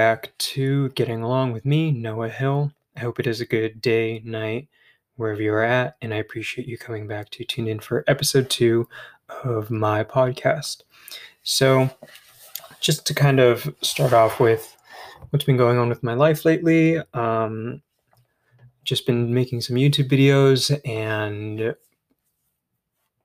Back to Getting Along with me, Noah Hill. I hope it is a good day, night, wherever you are at, and I appreciate you coming back to tune in for episode two of my podcast. So, just to kind of start off with what's been going on with my life lately, um, just been making some YouTube videos and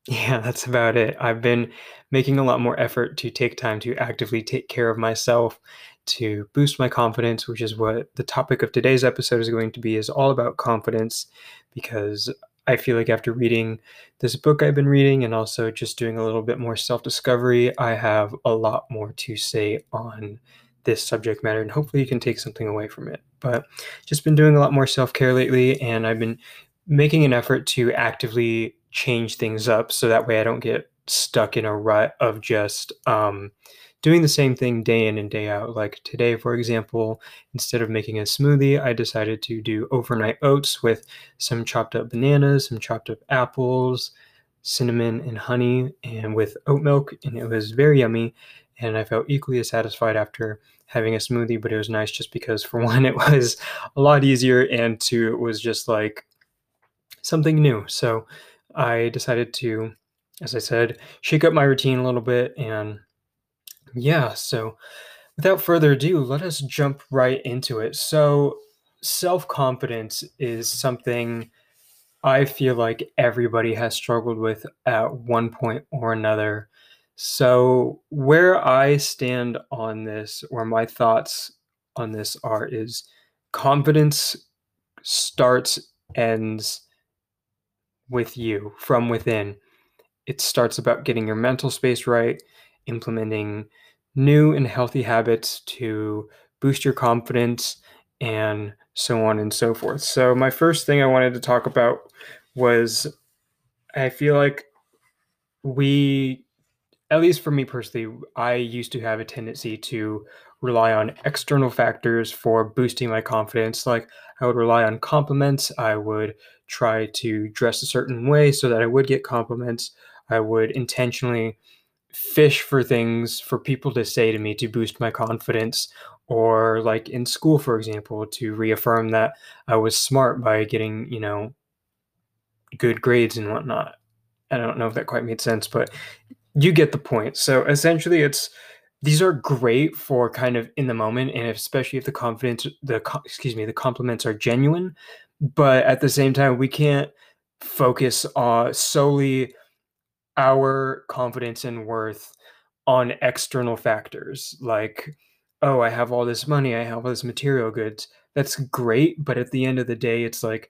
yeah, that's about it. I've been making a lot more effort to take time to actively take care of myself, to boost my confidence, which is what the topic of today's episode is going to be is all about confidence because I feel like after reading this book I've been reading and also just doing a little bit more self-discovery, I have a lot more to say on this subject matter and hopefully you can take something away from it. But just been doing a lot more self-care lately and I've been making an effort to actively change things up so that way I don't get stuck in a rut of just um, doing the same thing day in and day out. Like today, for example, instead of making a smoothie, I decided to do overnight oats with some chopped up bananas, some chopped up apples, cinnamon, and honey, and with oat milk. And it was very yummy. And I felt equally as satisfied after having a smoothie, but it was nice just because, for one, it was a lot easier, and two, it was just like something new. So I decided to, as I said, shake up my routine a little bit. And yeah, so without further ado, let us jump right into it. So, self confidence is something I feel like everybody has struggled with at one point or another. So, where I stand on this, or my thoughts on this are, is confidence starts, ends, with you from within. It starts about getting your mental space right, implementing new and healthy habits to boost your confidence, and so on and so forth. So, my first thing I wanted to talk about was I feel like we, at least for me personally, I used to have a tendency to rely on external factors for boosting my confidence. Like I would rely on compliments. I would try to dress a certain way so that I would get compliments. I would intentionally fish for things for people to say to me to boost my confidence or like in school for example to reaffirm that i was smart by getting you know good grades and whatnot. I don't know if that quite made sense but you get the point. So essentially it's these are great for kind of in the moment and especially if the confidence the excuse me the compliments are genuine but at the same time we can't focus on solely our confidence and worth on external factors like oh i have all this money i have all this material goods. That's great but at the end of the day it's like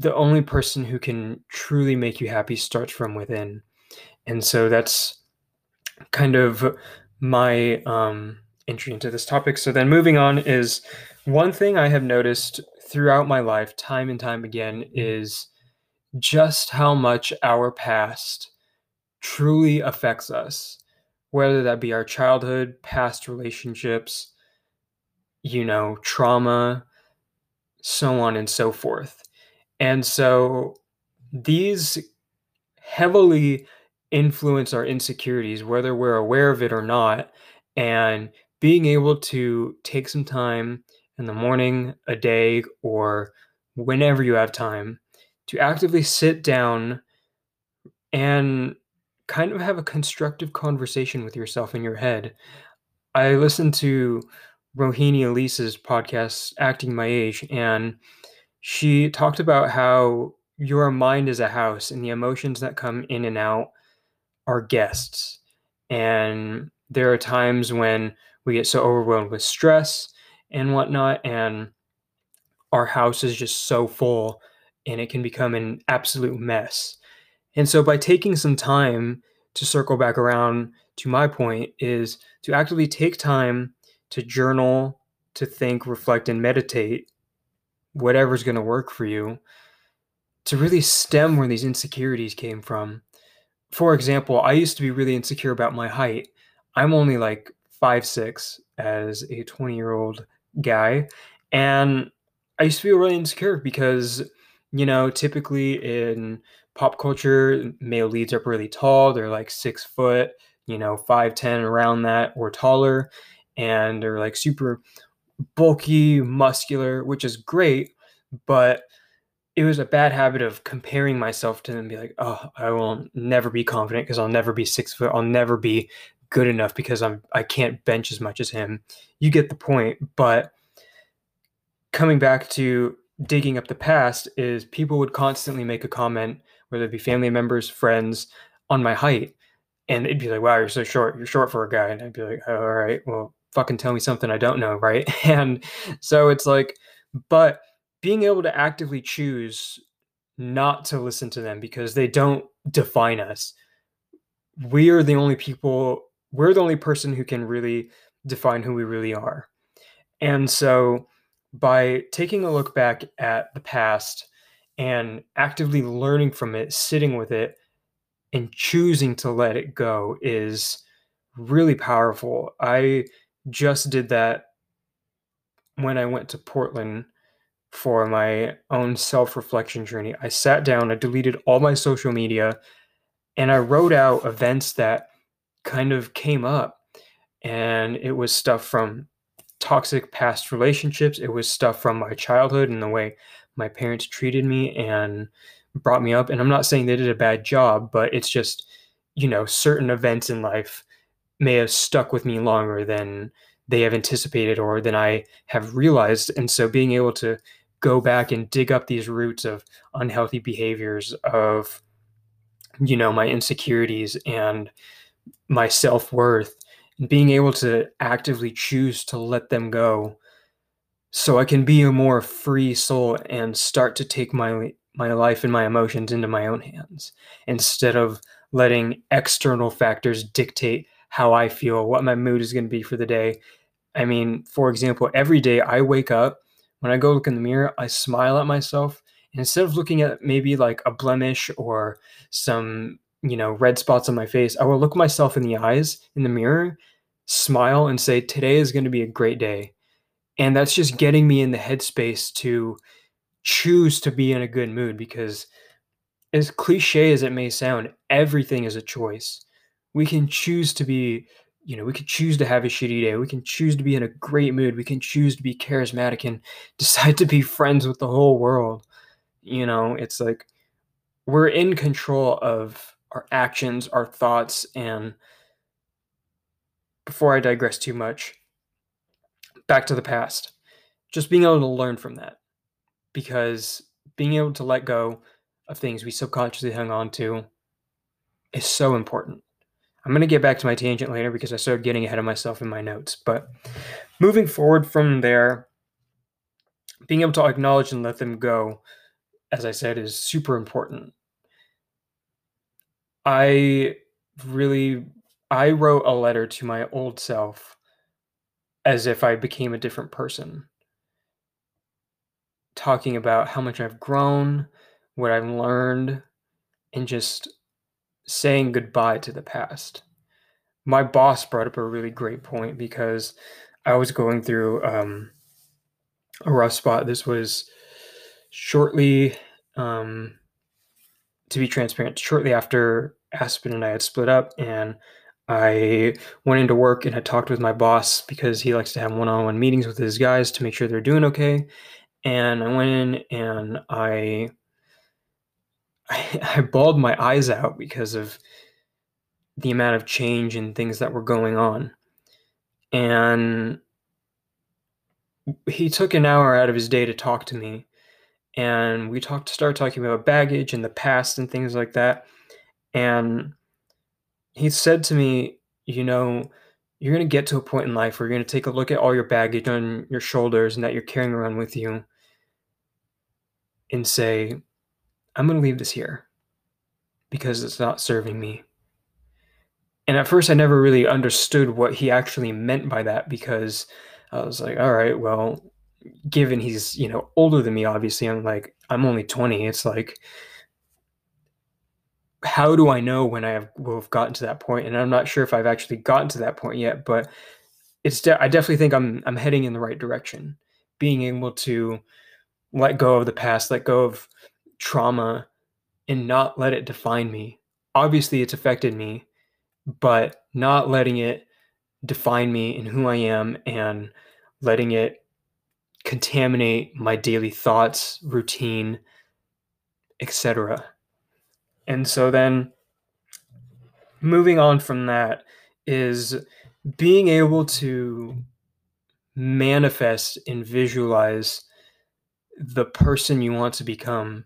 the only person who can truly make you happy starts from within. And so that's kind of my um, entry into this topic. So then moving on is one thing I have noticed throughout my life, time and time again, is just how much our past truly affects us, whether that be our childhood, past relationships, you know, trauma, so on and so forth. And so these heavily influence our insecurities, whether we're aware of it or not. And being able to take some time in the morning, a day, or whenever you have time to actively sit down and kind of have a constructive conversation with yourself in your head. I listened to Rohini Elise's podcast, Acting My Age, and she talked about how your mind is a house and the emotions that come in and out are guests. And there are times when we get so overwhelmed with stress and whatnot, and our house is just so full and it can become an absolute mess. And so, by taking some time to circle back around to my point, is to actively take time to journal, to think, reflect, and meditate, whatever's going to work for you, to really stem where these insecurities came from for example, I used to be really insecure about my height. I'm only like five six as a 20 year old guy. And I used to feel really insecure because, you know, typically in pop culture, male leads are really tall. They're like six foot, you know, 5'10 around that or taller. and they're like super bulky, muscular, which is great, but it was a bad habit of comparing myself to them be like, oh, I will never be confident because I'll never be six foot. I'll never be good enough because I'm I can't bench as much as him. You get the point. But coming back to digging up the past is people would constantly make a comment, whether it be family members, friends, on my height. And it'd be like, wow, you're so short. You're short for a guy. And I'd be like, oh, all right, well, fucking tell me something I don't know, right? And so it's like, but being able to actively choose not to listen to them because they don't define us. We are the only people, we're the only person who can really define who we really are. And so by taking a look back at the past and actively learning from it, sitting with it, and choosing to let it go is really powerful. I just did that when I went to Portland for my own self reflection journey. I sat down, I deleted all my social media, and I wrote out events that kind of came up. And it was stuff from toxic past relationships, it was stuff from my childhood and the way my parents treated me and brought me up. And I'm not saying they did a bad job, but it's just, you know, certain events in life may have stuck with me longer than they have anticipated or than I have realized. And so being able to go back and dig up these roots of unhealthy behaviors, of, you know, my insecurities and my self worth, being able to actively choose to let them go so I can be a more free soul and start to take my my life and my emotions into my own hands instead of letting external factors dictate how I feel, what my mood is going to be for the day. I mean, for example, every day I wake up, when I go look in the mirror, I smile at myself. Instead of looking at maybe like a blemish or some, you know, red spots on my face, I will look myself in the eyes in the mirror, smile, and say, Today is going to be a great day. And that's just getting me in the headspace to choose to be in a good mood because as cliche as it may sound, everything is a choice. We can choose to be, you know, we can choose to have a shitty day. We can choose to be in a great mood. We can choose to be charismatic and decide to be friends with the whole world. You know, it's like we're in control of our actions, our thoughts, and before I digress too much, back to the past. Just being able to learn from that because being able to let go of things we subconsciously hung on to is so important. I'm going to get back to my tangent later because I started getting ahead of myself in my notes. But moving forward from there, being able to acknowledge and let them go, as I said, is super important. I really I wrote a letter to my old self as if I became a different person talking about how much I've grown, what I've learned, and just saying goodbye to the past. My boss brought up a really great point because I was going through um, a rough spot. This was shortly, um, to be transparent, shortly after Aspen and I had split up, and I went into work and had talked with my boss because he likes to have one on one meetings with his guys to make sure they're doing okay and I went in and I, I I bawled my eyes out because of the amount of change and things that were going on. And he took an hour out of his day to talk to me. And we talked started talking about baggage and the past and things like that. And he said to me, you know, you're going to get to a point in life where you're going to take a look at all your baggage on your shoulders and that you're carrying around with you and say, I'm going to leave this here because it's not serving me. And at first, I never really understood what he actually meant by that because I was like, all right, well, given he's, you know, older than me, obviously, I'm like, I'm only 20. It's like, how do I know when I have, will have gotten to that point? And I'm not sure if I've actually gotten to that point yet, but it's, de- I definitely think I'm, I'm heading in the right direction. Being able to let go of the past, let go of trauma, and not let it define me. Obviously, it's affected me, but not letting it define me and who I am and letting it contaminate my daily thoughts, routine, etc. And so then moving on from that is being able to manifest and visualize the person you want to become.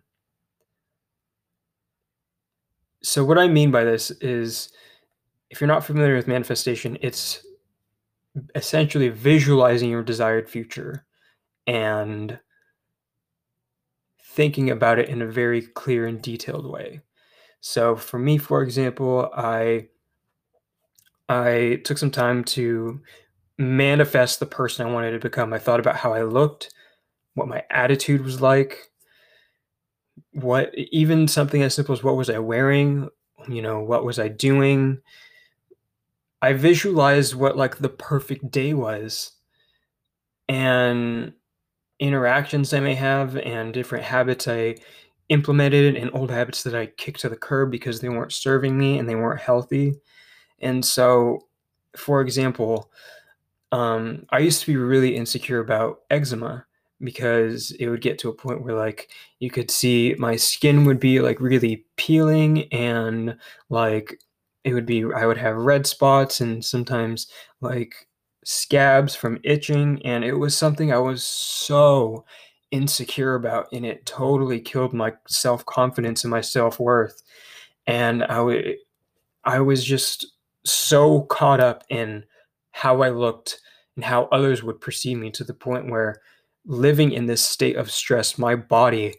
So, what I mean by this is if you're not familiar with manifestation, it's essentially visualizing your desired future and thinking about it in a very clear and detailed way. So for me, for example, I I took some time to manifest the person I wanted to become. I thought about how I looked, what my attitude was like, what even something as simple as what was I wearing, you know, what was I doing? I visualized what like the perfect day was and interactions I may have and different habits I implemented and old habits that I kicked to the curb because they weren't serving me and they weren't healthy. And so, for example, um, I used to be really insecure about eczema because it would get to a point where like you could see my skin would be like really peeling and like it would be I would have red spots and sometimes like scabs from itching and it was something I was so insecure about and it totally killed my self-confidence and my self-worth. And I w- I was just so caught up in how I looked and how others would perceive me to the point where living in this state of stress my body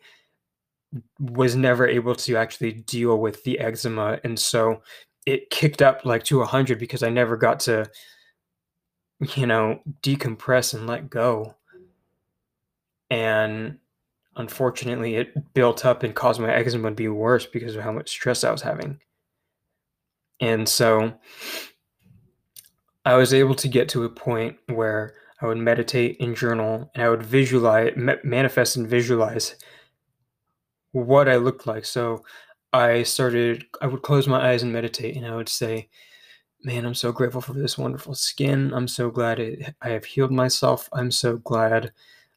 was never able to actually deal with the eczema. And so it kicked up like to 100 because I never got to you know decompress and let go and unfortunately it built up and caused my eczema to be worse because of how much stress I was having. And so I was able to get to a point where I would meditate and journal and I would visualize, manifest and visualize what I looked like. So I started, I would close my eyes and meditate and I would say, Man, I'm so grateful for this wonderful skin. I'm so glad it, I have healed myself. I'm so glad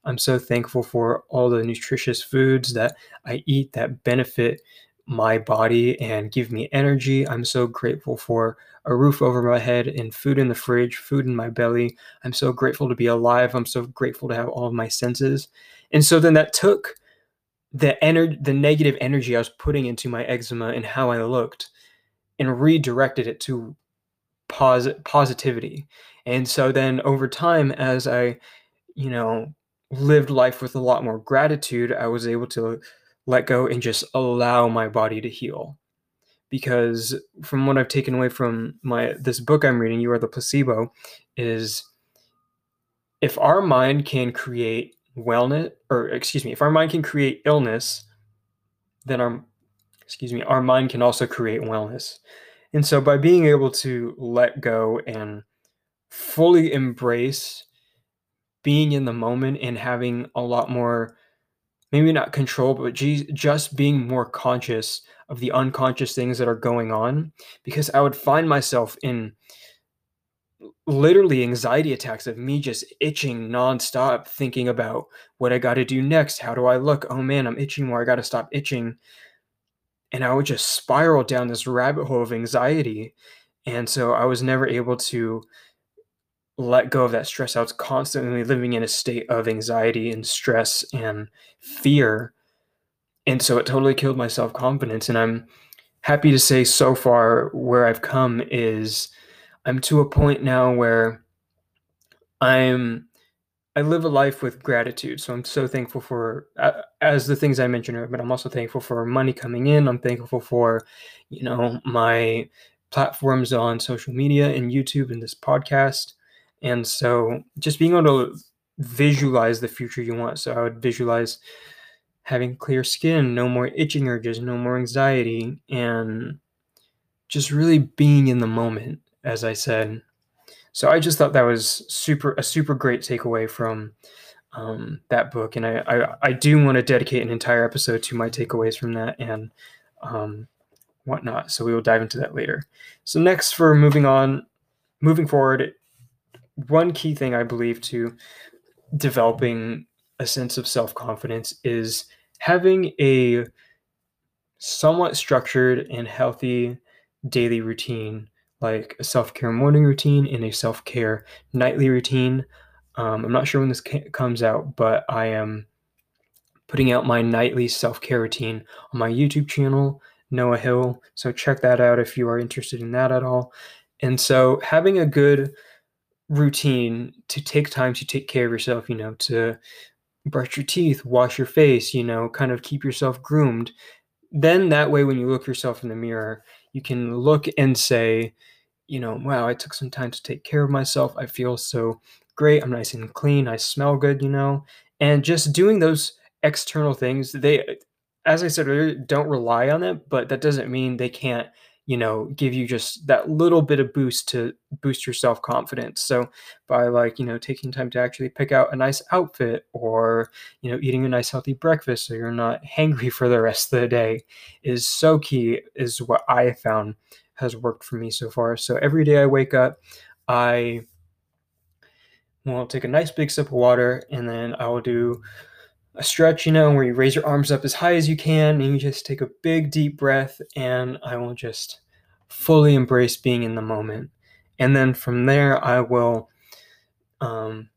I'm so thankful for all the nutritious foods that I eat that benefit my body and give me energy. I'm so grateful for a roof over my head and food in the fridge, food in my belly. I'm so grateful to be alive. I'm so grateful to have all of my senses. And so then that took the energy the negative energy I was putting into my eczema and how I looked and redirected it to pos- positivity. And so then over time as I you know lived life with a lot more gratitude, I was able to let go and just allow my body to heal. Because from what I've taken away from my this book I'm reading, You Are the Placebo, is if our mind can create wellness or excuse me, if our mind can create illness, then our excuse me, our mind can also create wellness. And so by being able to let go and fully embrace being in the moment and having a lot more maybe not control but just being more conscious of the unconscious things that are going on. Because i would find myself in literally anxiety attacks of me just itching nonstop thinking about what i got to do next how do i look? Oh man i'm itching more i got to stop itching. And i would just spiral down this rabbit hole of anxiety. And so i was never able to let go of that stress. I was constantly living in a state of anxiety and stress and fear. And so it totally killed my self confidence. And I'm happy to say so far where I've come is I'm to a point now where I'm I live a life with gratitude. So I'm so thankful for as the things I mentioned but I'm also thankful for money coming in. I'm thankful for, you know, my platforms on social media and YouTube and this podcast. And so just being able to visualize the future you want. So I would visualize having clear skin, no more itching urges, no more anxiety, and just really being in the moment, as I said. So I just thought that was super a super great takeaway from um, that book, and I, I, I do want to dedicate an entire episode to my takeaways from that and um, whatnot. So we will dive into that later. So next, for moving on, moving forward, one key thing I believe to developing a sense of self confidence is having a somewhat structured and healthy daily routine, like a self care morning routine and a self care nightly routine. Um, I'm not sure when this ca- comes out, but I am putting out my nightly self care routine on my YouTube channel, Noah Hill. So check that out if you are interested in that at all. And so having a good routine to take time to take care of yourself, you know, to brush your teeth, wash your face, you know, kind of keep yourself groomed. Then that way, when you look yourself in the mirror, you can look and say, you know, wow, I took some time to take care of myself. I feel so great. I'm nice and clean. I smell good, you know, and just doing those external things, they, as I said earlier, don't rely on it, but that doesn't mean they can't you know give you just that little bit of boost to boost your self-confidence. So by like you know taking time to actually pick out a nice outfit or you know eating a nice healthy breakfast so you're not hangry for the rest of the day is so key is what i found has worked for me so far. So every day i wake up i will take a nice big sip of water and then i will do a stretch, you know, where you raise your arms up as high as you can and you just take a big deep breath and I will just fully embrace being in the moment. And then from there I will um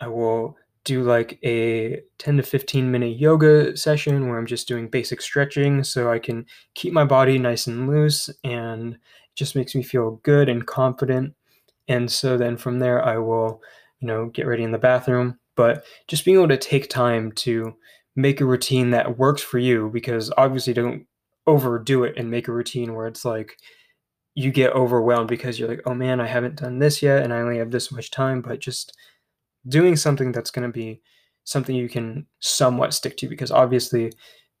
I will do like a 10 to 15 minute yoga session where I'm just doing basic stretching so I can keep my body nice and loose and it just makes me feel good and confident. And so then from there I will, you know, get ready in the bathroom but just being able to take time to make a routine that works for you because obviously don't overdo it and make a routine where it's like you get overwhelmed because you're like oh man i haven't done this yet and i only have this much time but just doing something that's going to be something you can somewhat stick to because obviously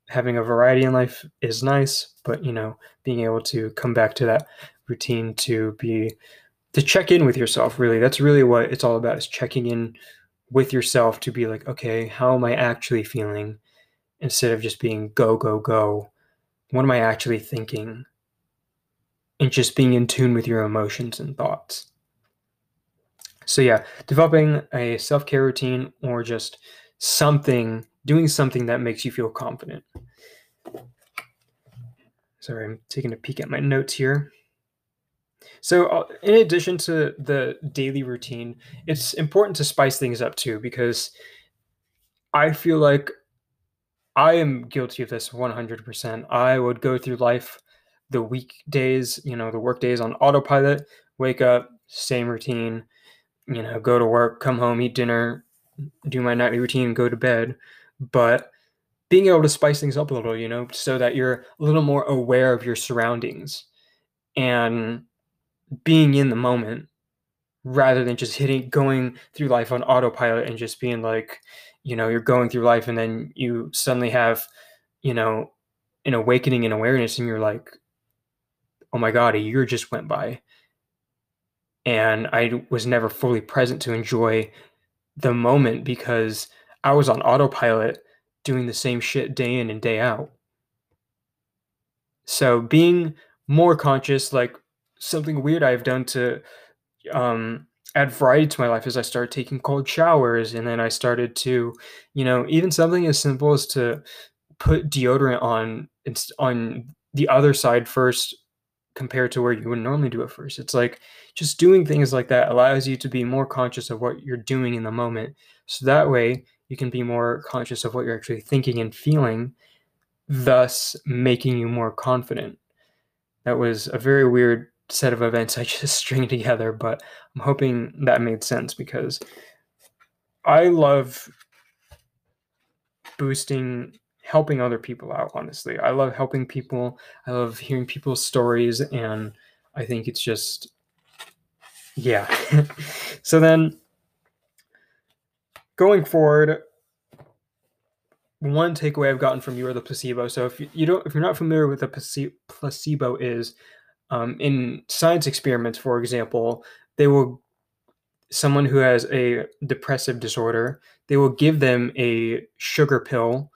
having a variety in life is nice but you know being able to come back to that routine to be to check in with yourself really that's really what it's all about is checking in with yourself to be like, okay, how am I actually feeling? Instead of just being go, go, go. What am I actually thinking? And just being in tune with your emotions and thoughts. So, yeah, developing a self care routine or just something, doing something that makes you feel confident. Sorry, I'm taking a peek at my notes here. So, uh, in addition to the daily routine, it's important to spice things up too because I feel like I am guilty of this 100%. I would go through life the weekdays, you know, the work days on autopilot, wake up, same routine, you know, go to work, come home, eat dinner, do my nightly routine, go to bed. But being able to spice things up a little, you know, so that you're a little more aware of your surroundings and being in the moment rather than just hitting going through life on autopilot and just being like you know you're going through life and then you suddenly have you know an awakening and awareness and you're like oh my god a year just went by. And i was never fully present to enjoy the moment because i was on autopilot doing the same shit day in and day out. So being more conscious like something weird I've done to um, add variety to my life is I started taking cold showers, and then I started to, you know, even something as simple as to put deodorant on on the other side first compared to where you would normally do it first. It's like just doing things like that allows you to be more conscious of what you're doing in the moment. So that way you can be more conscious of what you're actually thinking and feeling, thus making you more confident. That was a very weird set of events I just string together, but I'm hoping that made sense because I love boosting helping other people out honestly. I love helping people. I love hearing people's stories and I think it's just yeah. so then going forward one takeaway I've gotten from you are the placebo. So if you don't if you're not familiar with the placebo is um, in science experiments, for example, they will someone who has a depressive disorder, they will give them a sugar pill,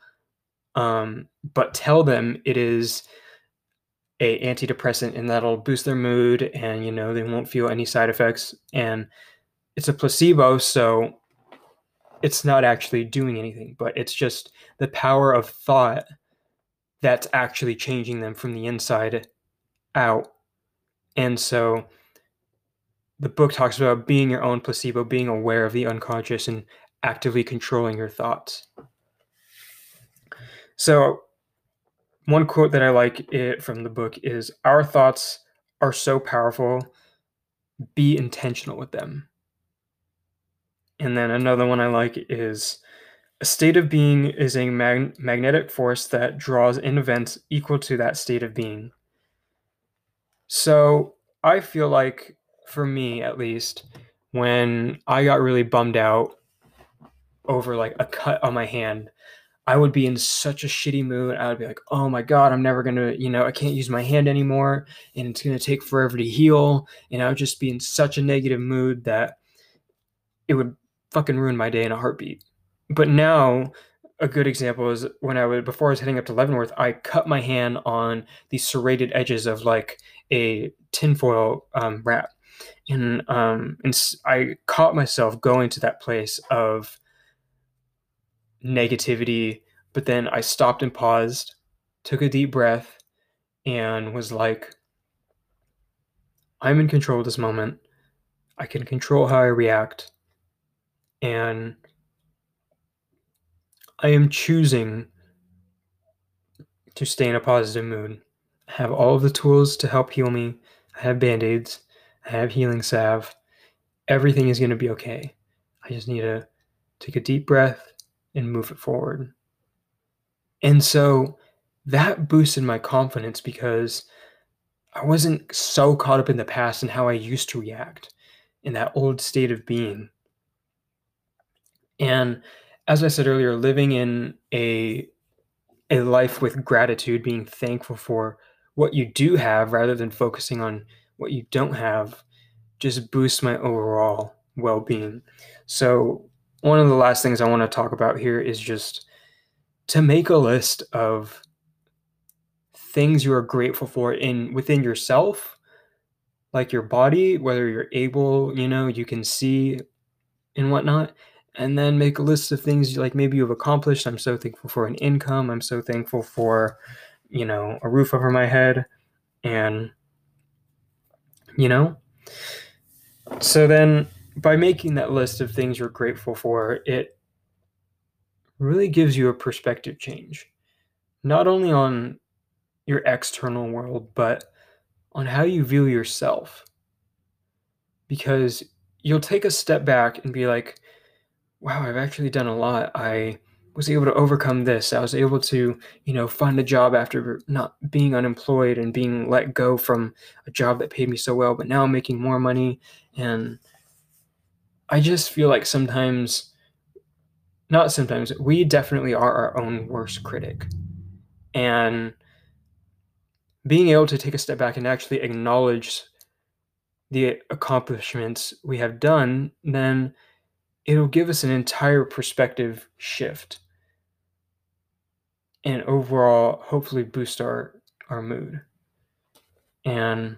um, but tell them it is a antidepressant and that'll boost their mood and you know they won't feel any side effects and it's a placebo, so it's not actually doing anything, but it's just the power of thought that's actually changing them from the inside out. And so the book talks about being your own placebo, being aware of the unconscious and actively controlling your thoughts. So, one quote that I like it from the book is Our thoughts are so powerful, be intentional with them. And then another one I like is a state of being is a mag- magnetic force that draws in events equal to that state of being. So I feel like, for me at least, when I got really bummed out over like a cut on my hand, I would be in such a shitty mood. I would be like, oh my God, I'm never going to, you know, I can't use my hand anymore and it's going to take forever to heal. And I would just be in such a negative mood that it would fucking ruin my day in a heartbeat. But now, a good example is when I would, before I was heading up to Leavenworth, I cut my hand on the serrated edges of like a tinfoil um, wrap. And, um, and I caught myself going to that place of, negativity, but then I stopped and paused, took a deep breath, and was like, I'm in control of this moment. I can control how I react. And I am choosing to stay in a positive mood. I have all of the tools to help heal me. I have band aids. I have healing salve. Everything is going to be okay. I just need to take a deep breath, and move it forward. And so that boosted my confidence because I wasn't so caught up in the past and how I used to react in that old state of being. And as I said earlier, living in a a life with gratitude, being thankful for what you do have rather than focusing on what you don't have, just boosts my overall well-being. So one of the last things I want to talk about here is just to make a list of things you are grateful for in within yourself, like your body, whether you're able, you know, you can see and whatnot. And then make a list of things you, like maybe you've accomplished. I'm so thankful for an income. I'm so thankful for, you know, a roof over my head. And, you know, so then by making that list of things you're grateful for, it really gives you a perspective change, not only on your external world, but on how you view yourself. Because you'll take a step back and be like, wow, I've actually done a lot. I was able to overcome this. I was able to, you know, find a job after not being unemployed and being let go from a job that paid me so well, but now I'm making more money and I just feel like sometimes, not sometimes, we definitely are our own worst critic. And being able to take a step back and actually acknowledge the accomplishments we have done, then it'll give us an entire perspective shift and overall hopefully boost our our mood. And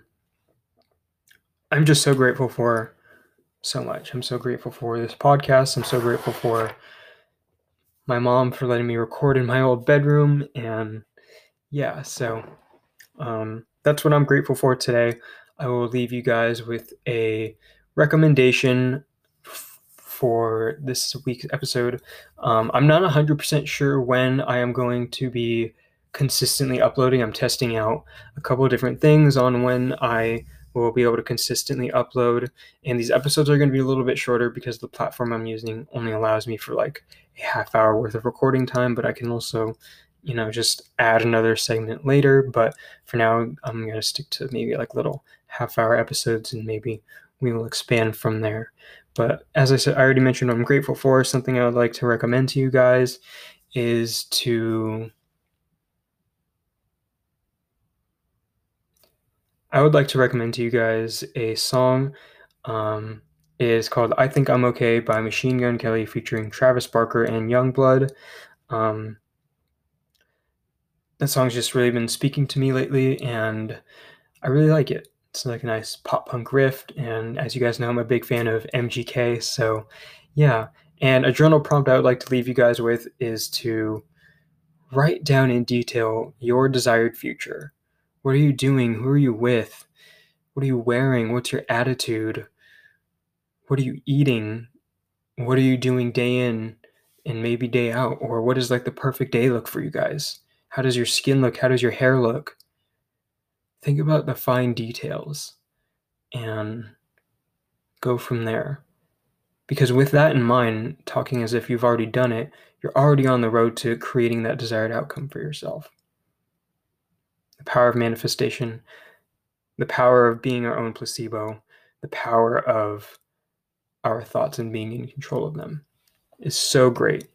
I'm just so grateful for so much. I'm so grateful for this podcast. I'm so grateful for my mom for letting me record in my old bedroom. And yeah, so um, that's what I'm grateful for today. I will leave you guys with a recommendation for this week's episode. Um, I'm not 100% sure when I am going to be consistently uploading. I'm testing out a couple of different things on when I we'll be able to consistently upload. And these episodes are going to be a little bit shorter because the platform I'm using only allows me for like a half hour worth of recording time, but I can also, you know, just add another segment later. But for now, I'm going to stick to maybe like little half hour episodes and maybe we will expand from there. But as I said, I already mentioned I'm grateful for. Something I would like to recommend to you guys is to I would like to recommend to you guys a song. Um, is called I Think I'm Okay by Machine Gun Kelly featuring Travis Barker and Yungblud. Um, that song's just really been speaking to me lately, and I really like it. It's like a nice pop punk riff. And as you guys know, I'm a big fan of MGK. So, yeah. And a journal prompt I would like to leave you guys with is to write down in detail your desired future. What are you doing? Who are you with? What are you wearing? What's your attitude? What are you eating? What are you doing day in and maybe day out? Or what does like the perfect day look for you guys? How does your skin look? How does your hair look? Think about the fine details and go from there. Because with that in mind, talking as if you've already done it, you're already on the road to creating that desired outcome for yourself. The power of manifestation, the power of being our own placebo, the power of our thoughts and being in control of them is so great.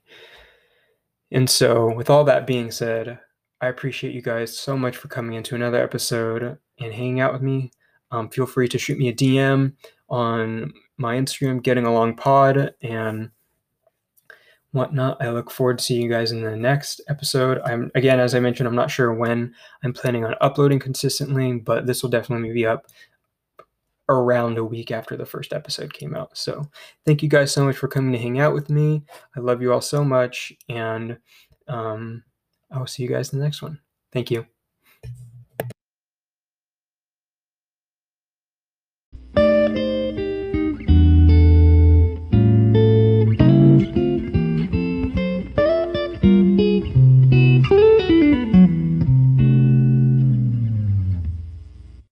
And so, with all that being said, I appreciate you guys so much for coming into another episode and hanging out with me. Um, feel free to shoot me a DM on my Instagram, Getting Along Pod, and whatnot. I look forward to seeing you guys in the next episode. I'm again, as I mentioned, I'm not sure when I'm planning on uploading consistently, but this will definitely be up around a week after the first episode came out. So thank you guys so much for coming to hang out with me. I love you all so much, and um, I will see you guys in the next one. Thank you.